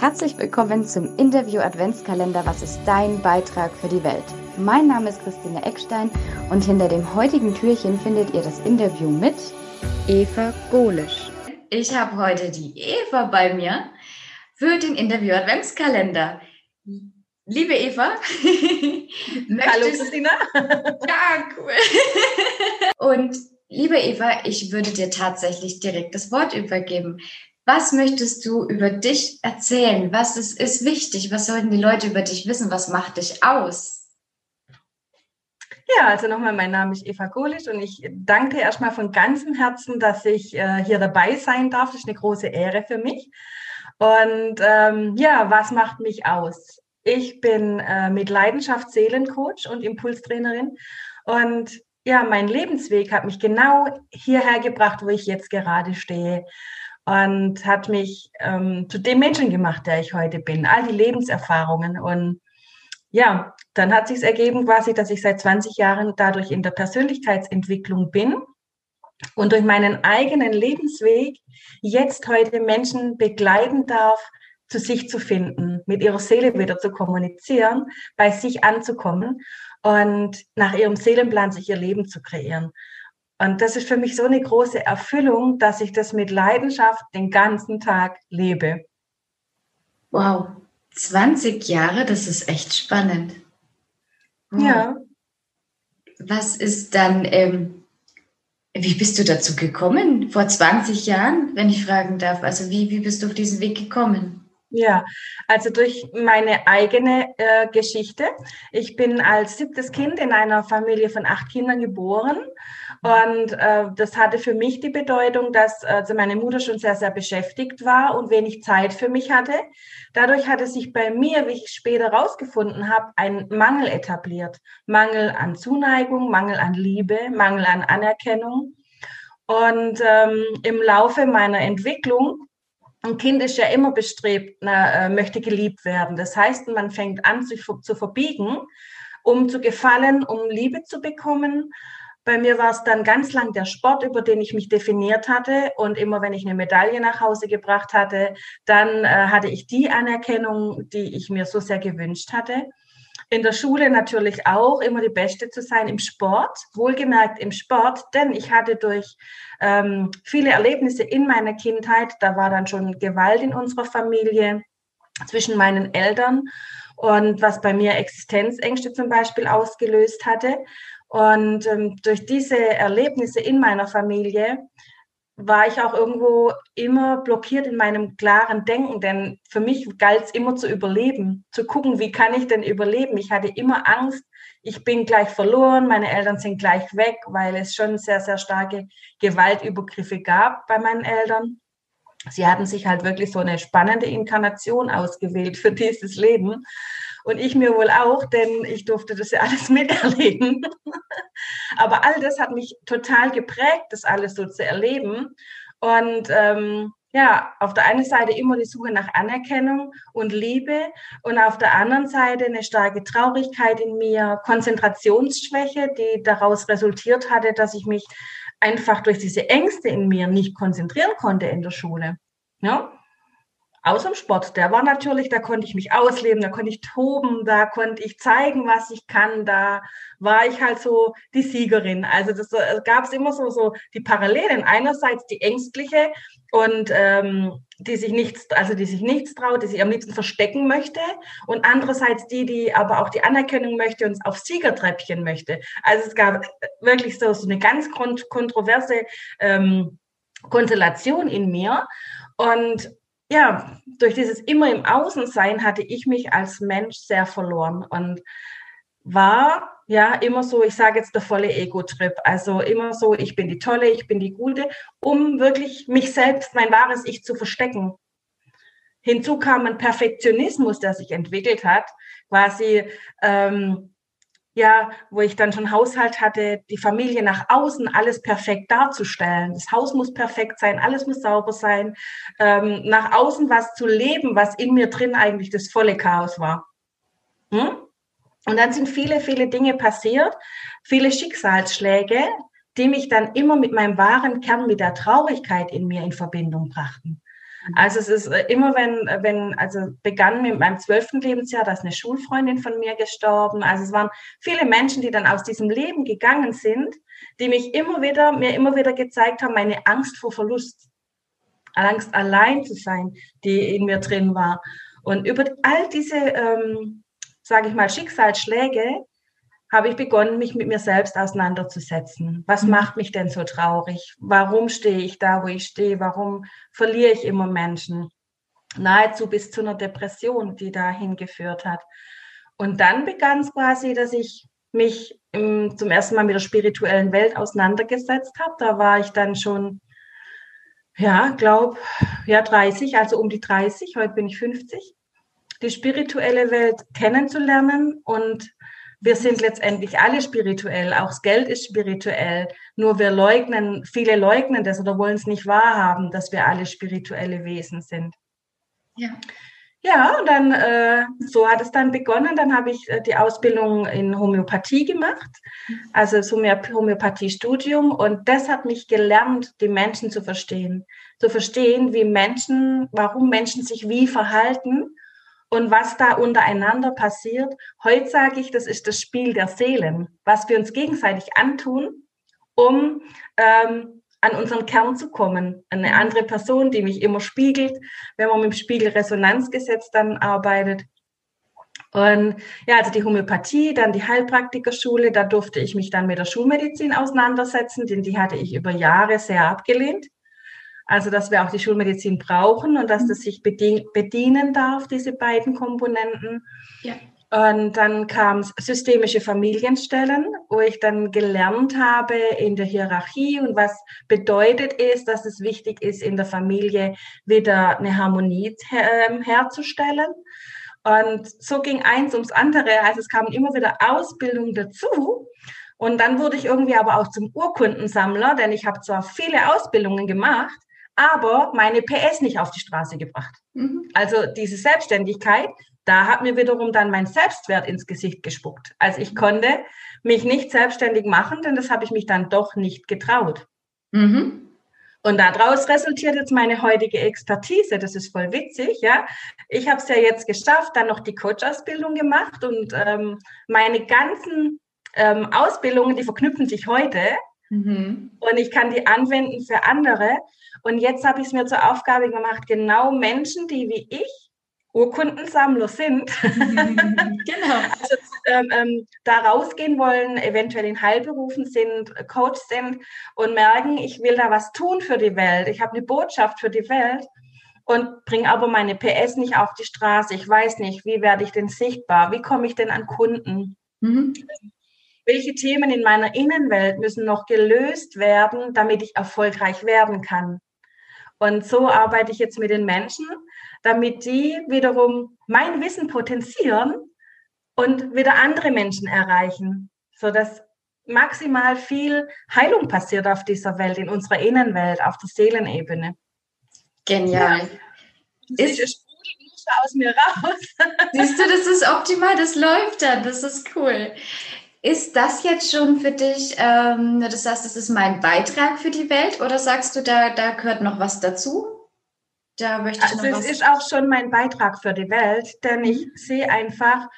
Herzlich willkommen zum Interview Adventskalender Was ist dein Beitrag für die Welt? Mein Name ist Christine Eckstein und hinter dem heutigen Türchen findet ihr das Interview mit Eva Golisch. Ich habe heute die Eva bei mir für den Interview Adventskalender. Liebe Eva, Hallo Christina. ja, cool. und liebe Eva, ich würde dir tatsächlich direkt das Wort übergeben. Was möchtest du über dich erzählen? Was ist, ist wichtig? Was sollten die Leute über dich wissen? Was macht dich aus? Ja, also nochmal, mein Name ist Eva Golisch und ich danke erstmal von ganzem Herzen, dass ich äh, hier dabei sein darf. Das ist eine große Ehre für mich. Und ähm, ja, was macht mich aus? Ich bin äh, mit Leidenschaft Seelencoach und Impulstrainerin und ja, mein Lebensweg hat mich genau hierher gebracht, wo ich jetzt gerade stehe und hat mich ähm, zu dem Menschen gemacht, der ich heute bin. All die Lebenserfahrungen und ja, dann hat sich ergeben quasi, dass ich seit 20 Jahren dadurch in der Persönlichkeitsentwicklung bin und durch meinen eigenen Lebensweg jetzt heute Menschen begleiten darf, zu sich zu finden, mit ihrer Seele wieder zu kommunizieren, bei sich anzukommen und nach ihrem Seelenplan sich ihr Leben zu kreieren. Und das ist für mich so eine große Erfüllung, dass ich das mit Leidenschaft den ganzen Tag lebe. Wow, 20 Jahre, das ist echt spannend. Wow. Ja. Was ist dann, ähm, wie bist du dazu gekommen vor 20 Jahren, wenn ich fragen darf? Also wie, wie bist du auf diesen Weg gekommen? Ja, also durch meine eigene äh, Geschichte. Ich bin als siebtes Kind in einer Familie von acht Kindern geboren und äh, das hatte für mich die Bedeutung, dass also meine Mutter schon sehr, sehr beschäftigt war und wenig Zeit für mich hatte. Dadurch hatte sich bei mir, wie ich später herausgefunden habe, ein Mangel etabliert. Mangel an Zuneigung, Mangel an Liebe, Mangel an Anerkennung. Und ähm, im Laufe meiner Entwicklung ein Kind ist ja immer bestrebt, na, äh, möchte geliebt werden. Das heißt, man fängt an, sich zu verbiegen, um zu gefallen, um Liebe zu bekommen. Bei mir war es dann ganz lang der Sport, über den ich mich definiert hatte. Und immer wenn ich eine Medaille nach Hause gebracht hatte, dann äh, hatte ich die Anerkennung, die ich mir so sehr gewünscht hatte. In der Schule natürlich auch immer die Beste zu sein im Sport, wohlgemerkt im Sport, denn ich hatte durch ähm, viele Erlebnisse in meiner Kindheit, da war dann schon Gewalt in unserer Familie zwischen meinen Eltern und was bei mir Existenzängste zum Beispiel ausgelöst hatte. Und ähm, durch diese Erlebnisse in meiner Familie war ich auch irgendwo immer blockiert in meinem klaren Denken, denn für mich galt es immer zu überleben, zu gucken, wie kann ich denn überleben. Ich hatte immer Angst, ich bin gleich verloren, meine Eltern sind gleich weg, weil es schon sehr, sehr starke Gewaltübergriffe gab bei meinen Eltern. Sie hatten sich halt wirklich so eine spannende Inkarnation ausgewählt für dieses Leben. Und ich mir wohl auch, denn ich durfte das ja alles miterleben. Aber all das hat mich total geprägt, das alles so zu erleben. Und ähm, ja, auf der einen Seite immer die Suche nach Anerkennung und Liebe und auf der anderen Seite eine starke Traurigkeit in mir, Konzentrationsschwäche, die daraus resultiert hatte, dass ich mich einfach durch diese Ängste in mir nicht konzentrieren konnte in der Schule. Ja? Außer dem Sport, der war natürlich, da konnte ich mich ausleben, da konnte ich toben, da konnte ich zeigen, was ich kann, da war ich halt so die Siegerin. Also das äh, gab es immer so, so die Parallelen. Einerseits die ängstliche und ähm, die sich nichts, also die sich nichts traut, die sich am liebsten verstecken möchte und andererseits die, die aber auch die Anerkennung möchte und auf Siegertreppchen möchte. Also es gab wirklich so, so eine ganz kontroverse ähm, Konstellation in mir und ja, durch dieses immer im Außensein hatte ich mich als Mensch sehr verloren und war ja immer so, ich sage jetzt der volle Ego-Trip. Also immer so, ich bin die Tolle, ich bin die Gute, um wirklich mich selbst, mein wahres Ich zu verstecken. Hinzu kam ein Perfektionismus, der sich entwickelt hat, quasi ähm, ja, wo ich dann schon Haushalt hatte, die Familie nach außen alles perfekt darzustellen. Das Haus muss perfekt sein, alles muss sauber sein. Ähm, nach außen was zu leben, was in mir drin eigentlich das volle Chaos war. Hm? Und dann sind viele, viele Dinge passiert, viele Schicksalsschläge, die mich dann immer mit meinem wahren Kern, mit der Traurigkeit in mir in Verbindung brachten. Also es ist äh, immer, wenn, wenn, also begann mit meinem zwölften Lebensjahr, da ist eine Schulfreundin von mir gestorben. Also es waren viele Menschen, die dann aus diesem Leben gegangen sind, die mich immer wieder, mir immer wieder gezeigt haben, meine Angst vor Verlust. Angst allein zu sein, die in mir drin war. Und über all diese, ähm, sage ich mal, Schicksalsschläge habe ich begonnen, mich mit mir selbst auseinanderzusetzen. Was mhm. macht mich denn so traurig? Warum stehe ich da, wo ich stehe? Warum verliere ich immer Menschen? Nahezu bis zu einer Depression, die dahin geführt hat. Und dann begann es quasi, dass ich mich im, zum ersten Mal mit der spirituellen Welt auseinandergesetzt habe. Da war ich dann schon, ja, glaube, ja, 30, also um die 30. Heute bin ich 50. Die spirituelle Welt kennenzulernen und wir sind letztendlich alle spirituell, auch das Geld ist spirituell. Nur wir leugnen, viele leugnen das oder wollen es nicht wahrhaben, dass wir alle spirituelle Wesen sind. Ja. Ja, und dann äh, so hat es dann begonnen. Dann habe ich äh, die Ausbildung in Homöopathie gemacht, also das Homöopathiestudium. Und das hat mich gelernt, die Menschen zu verstehen. Zu verstehen, wie Menschen, warum Menschen sich wie verhalten und was da untereinander passiert. Heute sage ich, das ist das Spiel der Seelen, was wir uns gegenseitig antun, um ähm, an unseren Kern zu kommen. Eine andere Person, die mich immer spiegelt, wenn man mit dem Spiegelresonanzgesetz dann arbeitet. Und ja, also die Homöopathie, dann die Heilpraktikerschule, da durfte ich mich dann mit der Schulmedizin auseinandersetzen, denn die hatte ich über Jahre sehr abgelehnt. Also, dass wir auch die Schulmedizin brauchen und dass das sich bedienen darf, diese beiden Komponenten. Ja. Und dann kam systemische Familienstellen, wo ich dann gelernt habe in der Hierarchie und was bedeutet ist, dass es wichtig ist, in der Familie wieder eine Harmonie her ähm, herzustellen. Und so ging eins ums andere. Also es kamen immer wieder Ausbildungen dazu. Und dann wurde ich irgendwie aber auch zum Urkundensammler, denn ich habe zwar viele Ausbildungen gemacht, aber meine PS nicht auf die Straße gebracht. Mhm. Also diese Selbstständigkeit, da hat mir wiederum dann mein Selbstwert ins Gesicht gespuckt. Also ich konnte mich nicht selbstständig machen, denn das habe ich mich dann doch nicht getraut. Mhm. Und daraus resultiert jetzt meine heutige Expertise. Das ist voll witzig, ja. Ich habe es ja jetzt geschafft, dann noch die Coach-Ausbildung gemacht und ähm, meine ganzen ähm, Ausbildungen, die verknüpfen sich heute. Mhm. Und ich kann die anwenden für andere. Und jetzt habe ich es mir zur Aufgabe gemacht, genau Menschen, die wie ich Urkundensammler sind, genau. also, ähm, ähm, da rausgehen wollen, eventuell in Heilberufen sind, Coach sind und merken, ich will da was tun für die Welt. Ich habe eine Botschaft für die Welt und bringe aber meine PS nicht auf die Straße. Ich weiß nicht, wie werde ich denn sichtbar? Wie komme ich denn an Kunden? Mhm. Welche Themen in meiner Innenwelt müssen noch gelöst werden, damit ich erfolgreich werden kann? Und so arbeite ich jetzt mit den Menschen, damit die wiederum mein Wissen potenzieren und wieder andere Menschen erreichen, sodass maximal viel Heilung passiert auf dieser Welt, in unserer Innenwelt, auf der Seelenebene. Genial. Ja. Ist, es aus mir raus. Siehst du, das ist optimal, das läuft dann, das ist cool. Ist das jetzt schon für dich, ähm, das heißt, das ist mein Beitrag für die Welt oder sagst du, da, da gehört noch was dazu? Da möchte ich also noch es was ist auch schon mein Beitrag für die Welt, denn ich mhm. sehe einfach,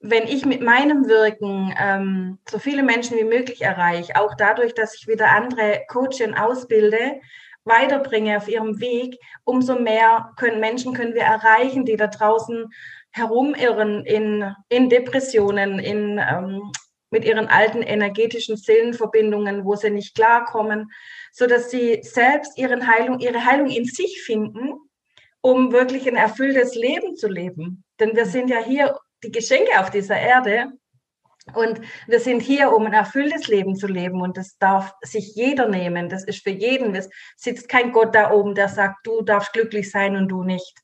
wenn ich mit meinem Wirken ähm, so viele Menschen wie möglich erreiche, auch dadurch, dass ich wieder andere Coachen ausbilde, weiterbringe auf ihrem Weg, umso mehr können Menschen können wir erreichen, die da draußen herumirren in, in Depressionen, in, ähm, mit ihren alten energetischen Seelenverbindungen, wo sie nicht klarkommen, so dass sie selbst ihren Heilung, ihre Heilung in sich finden, um wirklich ein erfülltes Leben zu leben. Denn wir sind ja hier die Geschenke auf dieser Erde und wir sind hier, um ein erfülltes Leben zu leben und das darf sich jeder nehmen. Das ist für jeden. Es sitzt kein Gott da oben, der sagt, du darfst glücklich sein und du nicht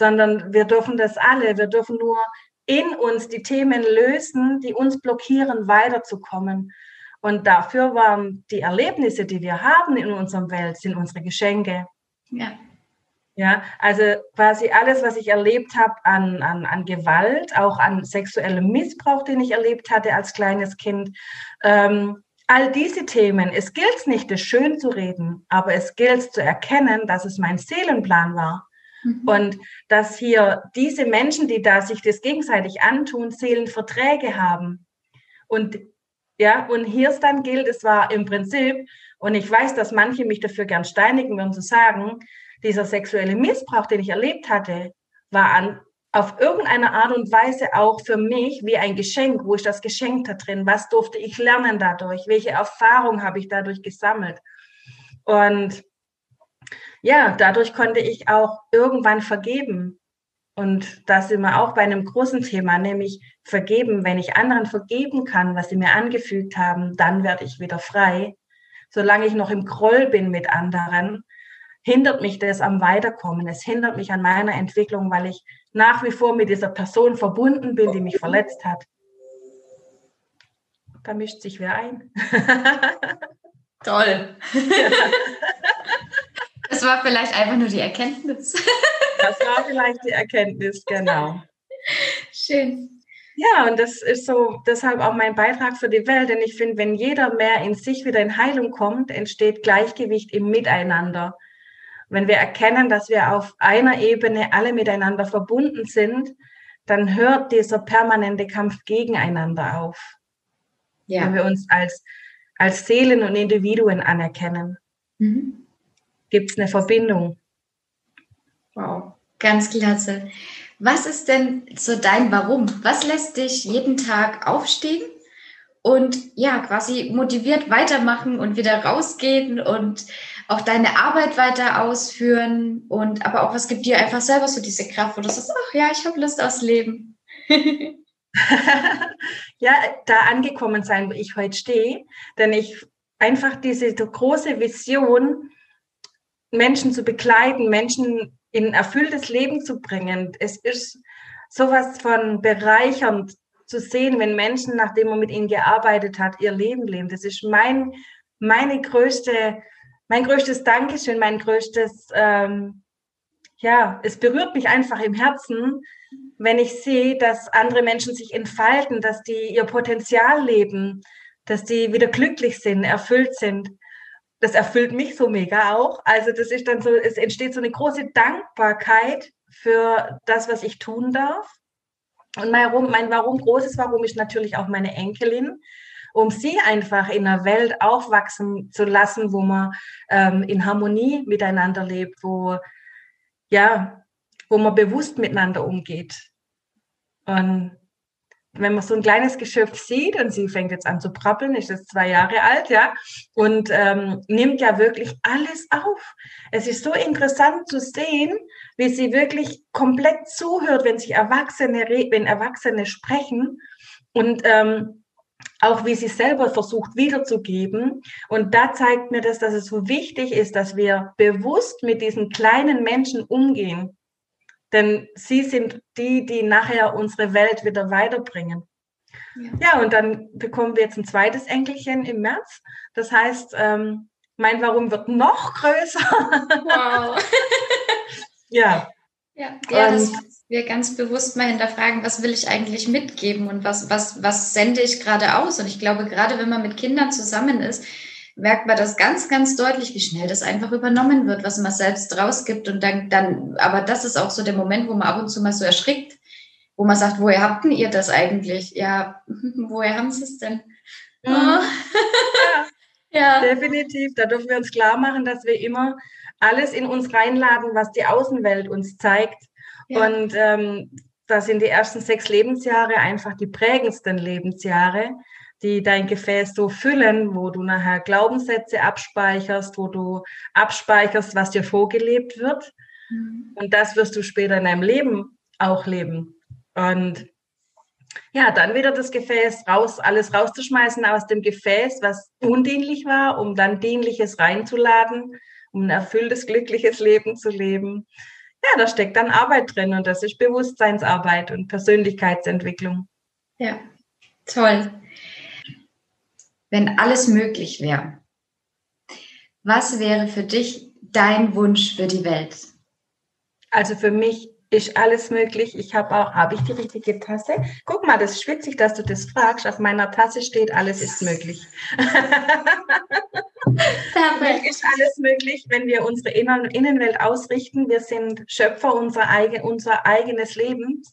sondern wir dürfen das alle. Wir dürfen nur in uns die Themen lösen, die uns blockieren, weiterzukommen. Und dafür waren die Erlebnisse, die wir haben in unserer Welt, sind unsere Geschenke. Ja. Ja, also quasi alles, was ich erlebt habe an, an, an Gewalt, auch an sexuellem Missbrauch, den ich erlebt hatte als kleines Kind, ähm, all diese Themen, es gilt nicht, es schön zu reden, aber es gilt zu erkennen, dass es mein Seelenplan war. Mhm. Und dass hier diese Menschen, die da sich das gegenseitig antun, Seelenverträge haben. Und ja, und hier ist dann gilt, es war im Prinzip, und ich weiß, dass manche mich dafür gern steinigen würden zu sagen, dieser sexuelle Missbrauch, den ich erlebt hatte, war an, auf irgendeine Art und Weise auch für mich wie ein Geschenk, wo ich das Geschenk da drin, was durfte ich lernen dadurch, welche Erfahrung habe ich dadurch gesammelt. Und ja, dadurch konnte ich auch irgendwann vergeben. Und da sind wir auch bei einem großen Thema, nämlich vergeben. Wenn ich anderen vergeben kann, was sie mir angefügt haben, dann werde ich wieder frei. Solange ich noch im Groll bin mit anderen, hindert mich das am Weiterkommen. Es hindert mich an meiner Entwicklung, weil ich nach wie vor mit dieser Person verbunden bin, die mich verletzt hat. Da mischt sich wer ein. Toll. Das war vielleicht einfach nur die Erkenntnis. Das war vielleicht die Erkenntnis, genau. Schön. Ja, und das ist so deshalb auch mein Beitrag für die Welt, denn ich finde, wenn jeder mehr in sich wieder in Heilung kommt, entsteht Gleichgewicht im Miteinander. Wenn wir erkennen, dass wir auf einer Ebene alle miteinander verbunden sind, dann hört dieser permanente Kampf gegeneinander auf. Ja. Wenn wir uns als, als Seelen und Individuen anerkennen. Mhm gibt es eine Verbindung. Wow, ganz klasse. Was ist denn so dein Warum? Was lässt dich jeden Tag aufstehen und ja, quasi motiviert weitermachen und wieder rausgehen und auch deine Arbeit weiter ausführen und aber auch was gibt dir einfach selber so diese Kraft, wo du sagst, ach ja, ich habe Lust aufs Leben. ja, da angekommen sein, wo ich heute stehe, denn ich einfach diese große Vision, Menschen zu begleiten, Menschen in ein erfülltes Leben zu bringen. Es ist sowas von bereichernd zu sehen, wenn Menschen, nachdem man mit ihnen gearbeitet hat, ihr Leben leben. Das ist mein, meine größte, mein größtes Dankeschön, mein größtes, ähm, ja, es berührt mich einfach im Herzen, wenn ich sehe, dass andere Menschen sich entfalten, dass die ihr Potenzial leben, dass die wieder glücklich sind, erfüllt sind das erfüllt mich so mega auch. Also das ist dann so, es entsteht so eine große Dankbarkeit für das, was ich tun darf. Und mein Warum, mein Warum, großes Warum ist natürlich auch meine Enkelin, um sie einfach in einer Welt aufwachsen zu lassen, wo man ähm, in Harmonie miteinander lebt, wo, ja, wo man bewusst miteinander umgeht. Und wenn man so ein kleines Geschöpf sieht und sie fängt jetzt an zu prappeln, ist jetzt zwei Jahre alt, ja, und ähm, nimmt ja wirklich alles auf. Es ist so interessant zu sehen, wie sie wirklich komplett zuhört, wenn sich Erwachsene, wenn Erwachsene sprechen und ähm, auch wie sie selber versucht wiederzugeben. Und da zeigt mir das, dass es so wichtig ist, dass wir bewusst mit diesen kleinen Menschen umgehen denn sie sind die, die nachher unsere Welt wieder weiterbringen. Ja. ja, und dann bekommen wir jetzt ein zweites Enkelchen im März. Das heißt, ähm, mein Warum wird noch größer. Wow. ja. Ja, ja dass wir ganz bewusst mal hinterfragen, was will ich eigentlich mitgeben und was, was, was sende ich gerade aus? Und ich glaube, gerade wenn man mit Kindern zusammen ist, merkt man das ganz, ganz deutlich, wie schnell das einfach übernommen wird, was man selbst rausgibt. Und dann, dann, aber das ist auch so der Moment, wo man ab und zu mal so erschrickt, wo man sagt, woher habt denn ihr das eigentlich? Ja, woher haben sie es denn? Mhm. Oh. ja. ja, definitiv. Da dürfen wir uns klar machen, dass wir immer alles in uns reinladen, was die Außenwelt uns zeigt. Ja. Und ähm, da sind die ersten sechs Lebensjahre einfach die prägendsten Lebensjahre die dein Gefäß so füllen, wo du nachher Glaubenssätze abspeicherst, wo du abspeicherst, was dir vorgelebt wird. Mhm. Und das wirst du später in deinem Leben auch leben. Und ja, dann wieder das Gefäß raus, alles rauszuschmeißen aus dem Gefäß, was undienlich war, um dann Dienliches reinzuladen, um ein erfülltes, glückliches Leben zu leben. Ja, da steckt dann Arbeit drin und das ist Bewusstseinsarbeit und Persönlichkeitsentwicklung. Ja, toll wenn alles möglich wäre, was wäre für dich dein Wunsch für die Welt? Also für mich ist alles möglich. Ich habe auch, habe ich die richtige Tasse? Guck mal, das ist witzig, dass du das fragst. Auf meiner Tasse steht, alles ist möglich. Perfekt. ist alles möglich, wenn wir unsere Innenwelt ausrichten. Wir sind Schöpfer unserer, eigen, unser eigenes Lebens.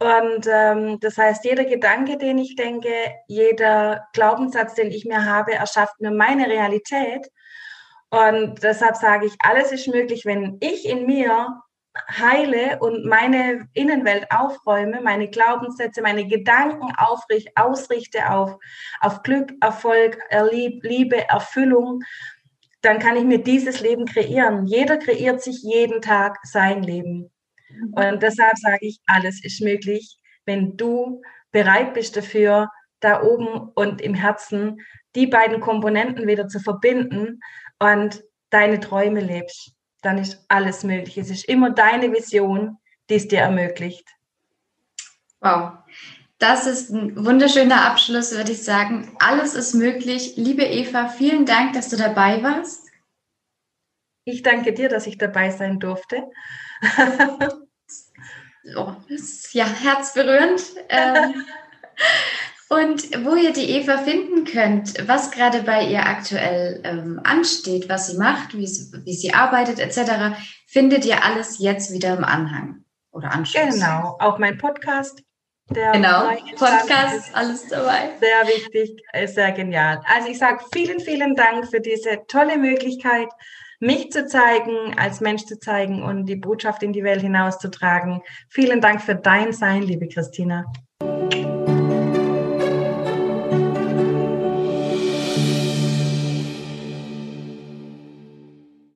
Und ähm, das heißt, jeder Gedanke, den ich denke, jeder Glaubenssatz, den ich mir habe, erschafft mir meine Realität. Und deshalb sage ich, alles ist möglich, wenn ich in mir heile und meine Innenwelt aufräume, meine Glaubenssätze, meine Gedanken aufricht, ausrichte auf, auf Glück, Erfolg, Liebe, Erfüllung, dann kann ich mir dieses Leben kreieren. Jeder kreiert sich jeden Tag sein Leben. Und deshalb sage ich, alles ist möglich, wenn du bereit bist dafür, da oben und im Herzen die beiden Komponenten wieder zu verbinden und deine Träume lebst dann ist alles möglich. Es ist immer deine Vision, die es dir ermöglicht. Wow. Das ist ein wunderschöner Abschluss, würde ich sagen. Alles ist möglich. Liebe Eva, vielen Dank, dass du dabei warst. Ich danke dir, dass ich dabei sein durfte. oh, ja, herzberührend. Ähm, Und wo ihr die Eva finden könnt, was gerade bei ihr aktuell ähm, ansteht, was sie macht, wie sie, wie sie arbeitet etc., findet ihr alles jetzt wieder im Anhang oder Anschluss. Genau, auch mein Podcast. Der genau, Podcast, ist alles dabei. Sehr wichtig, sehr genial. Also ich sage vielen, vielen Dank für diese tolle Möglichkeit, mich zu zeigen, als Mensch zu zeigen und die Botschaft in die Welt hinauszutragen. Vielen Dank für dein Sein, liebe Christina.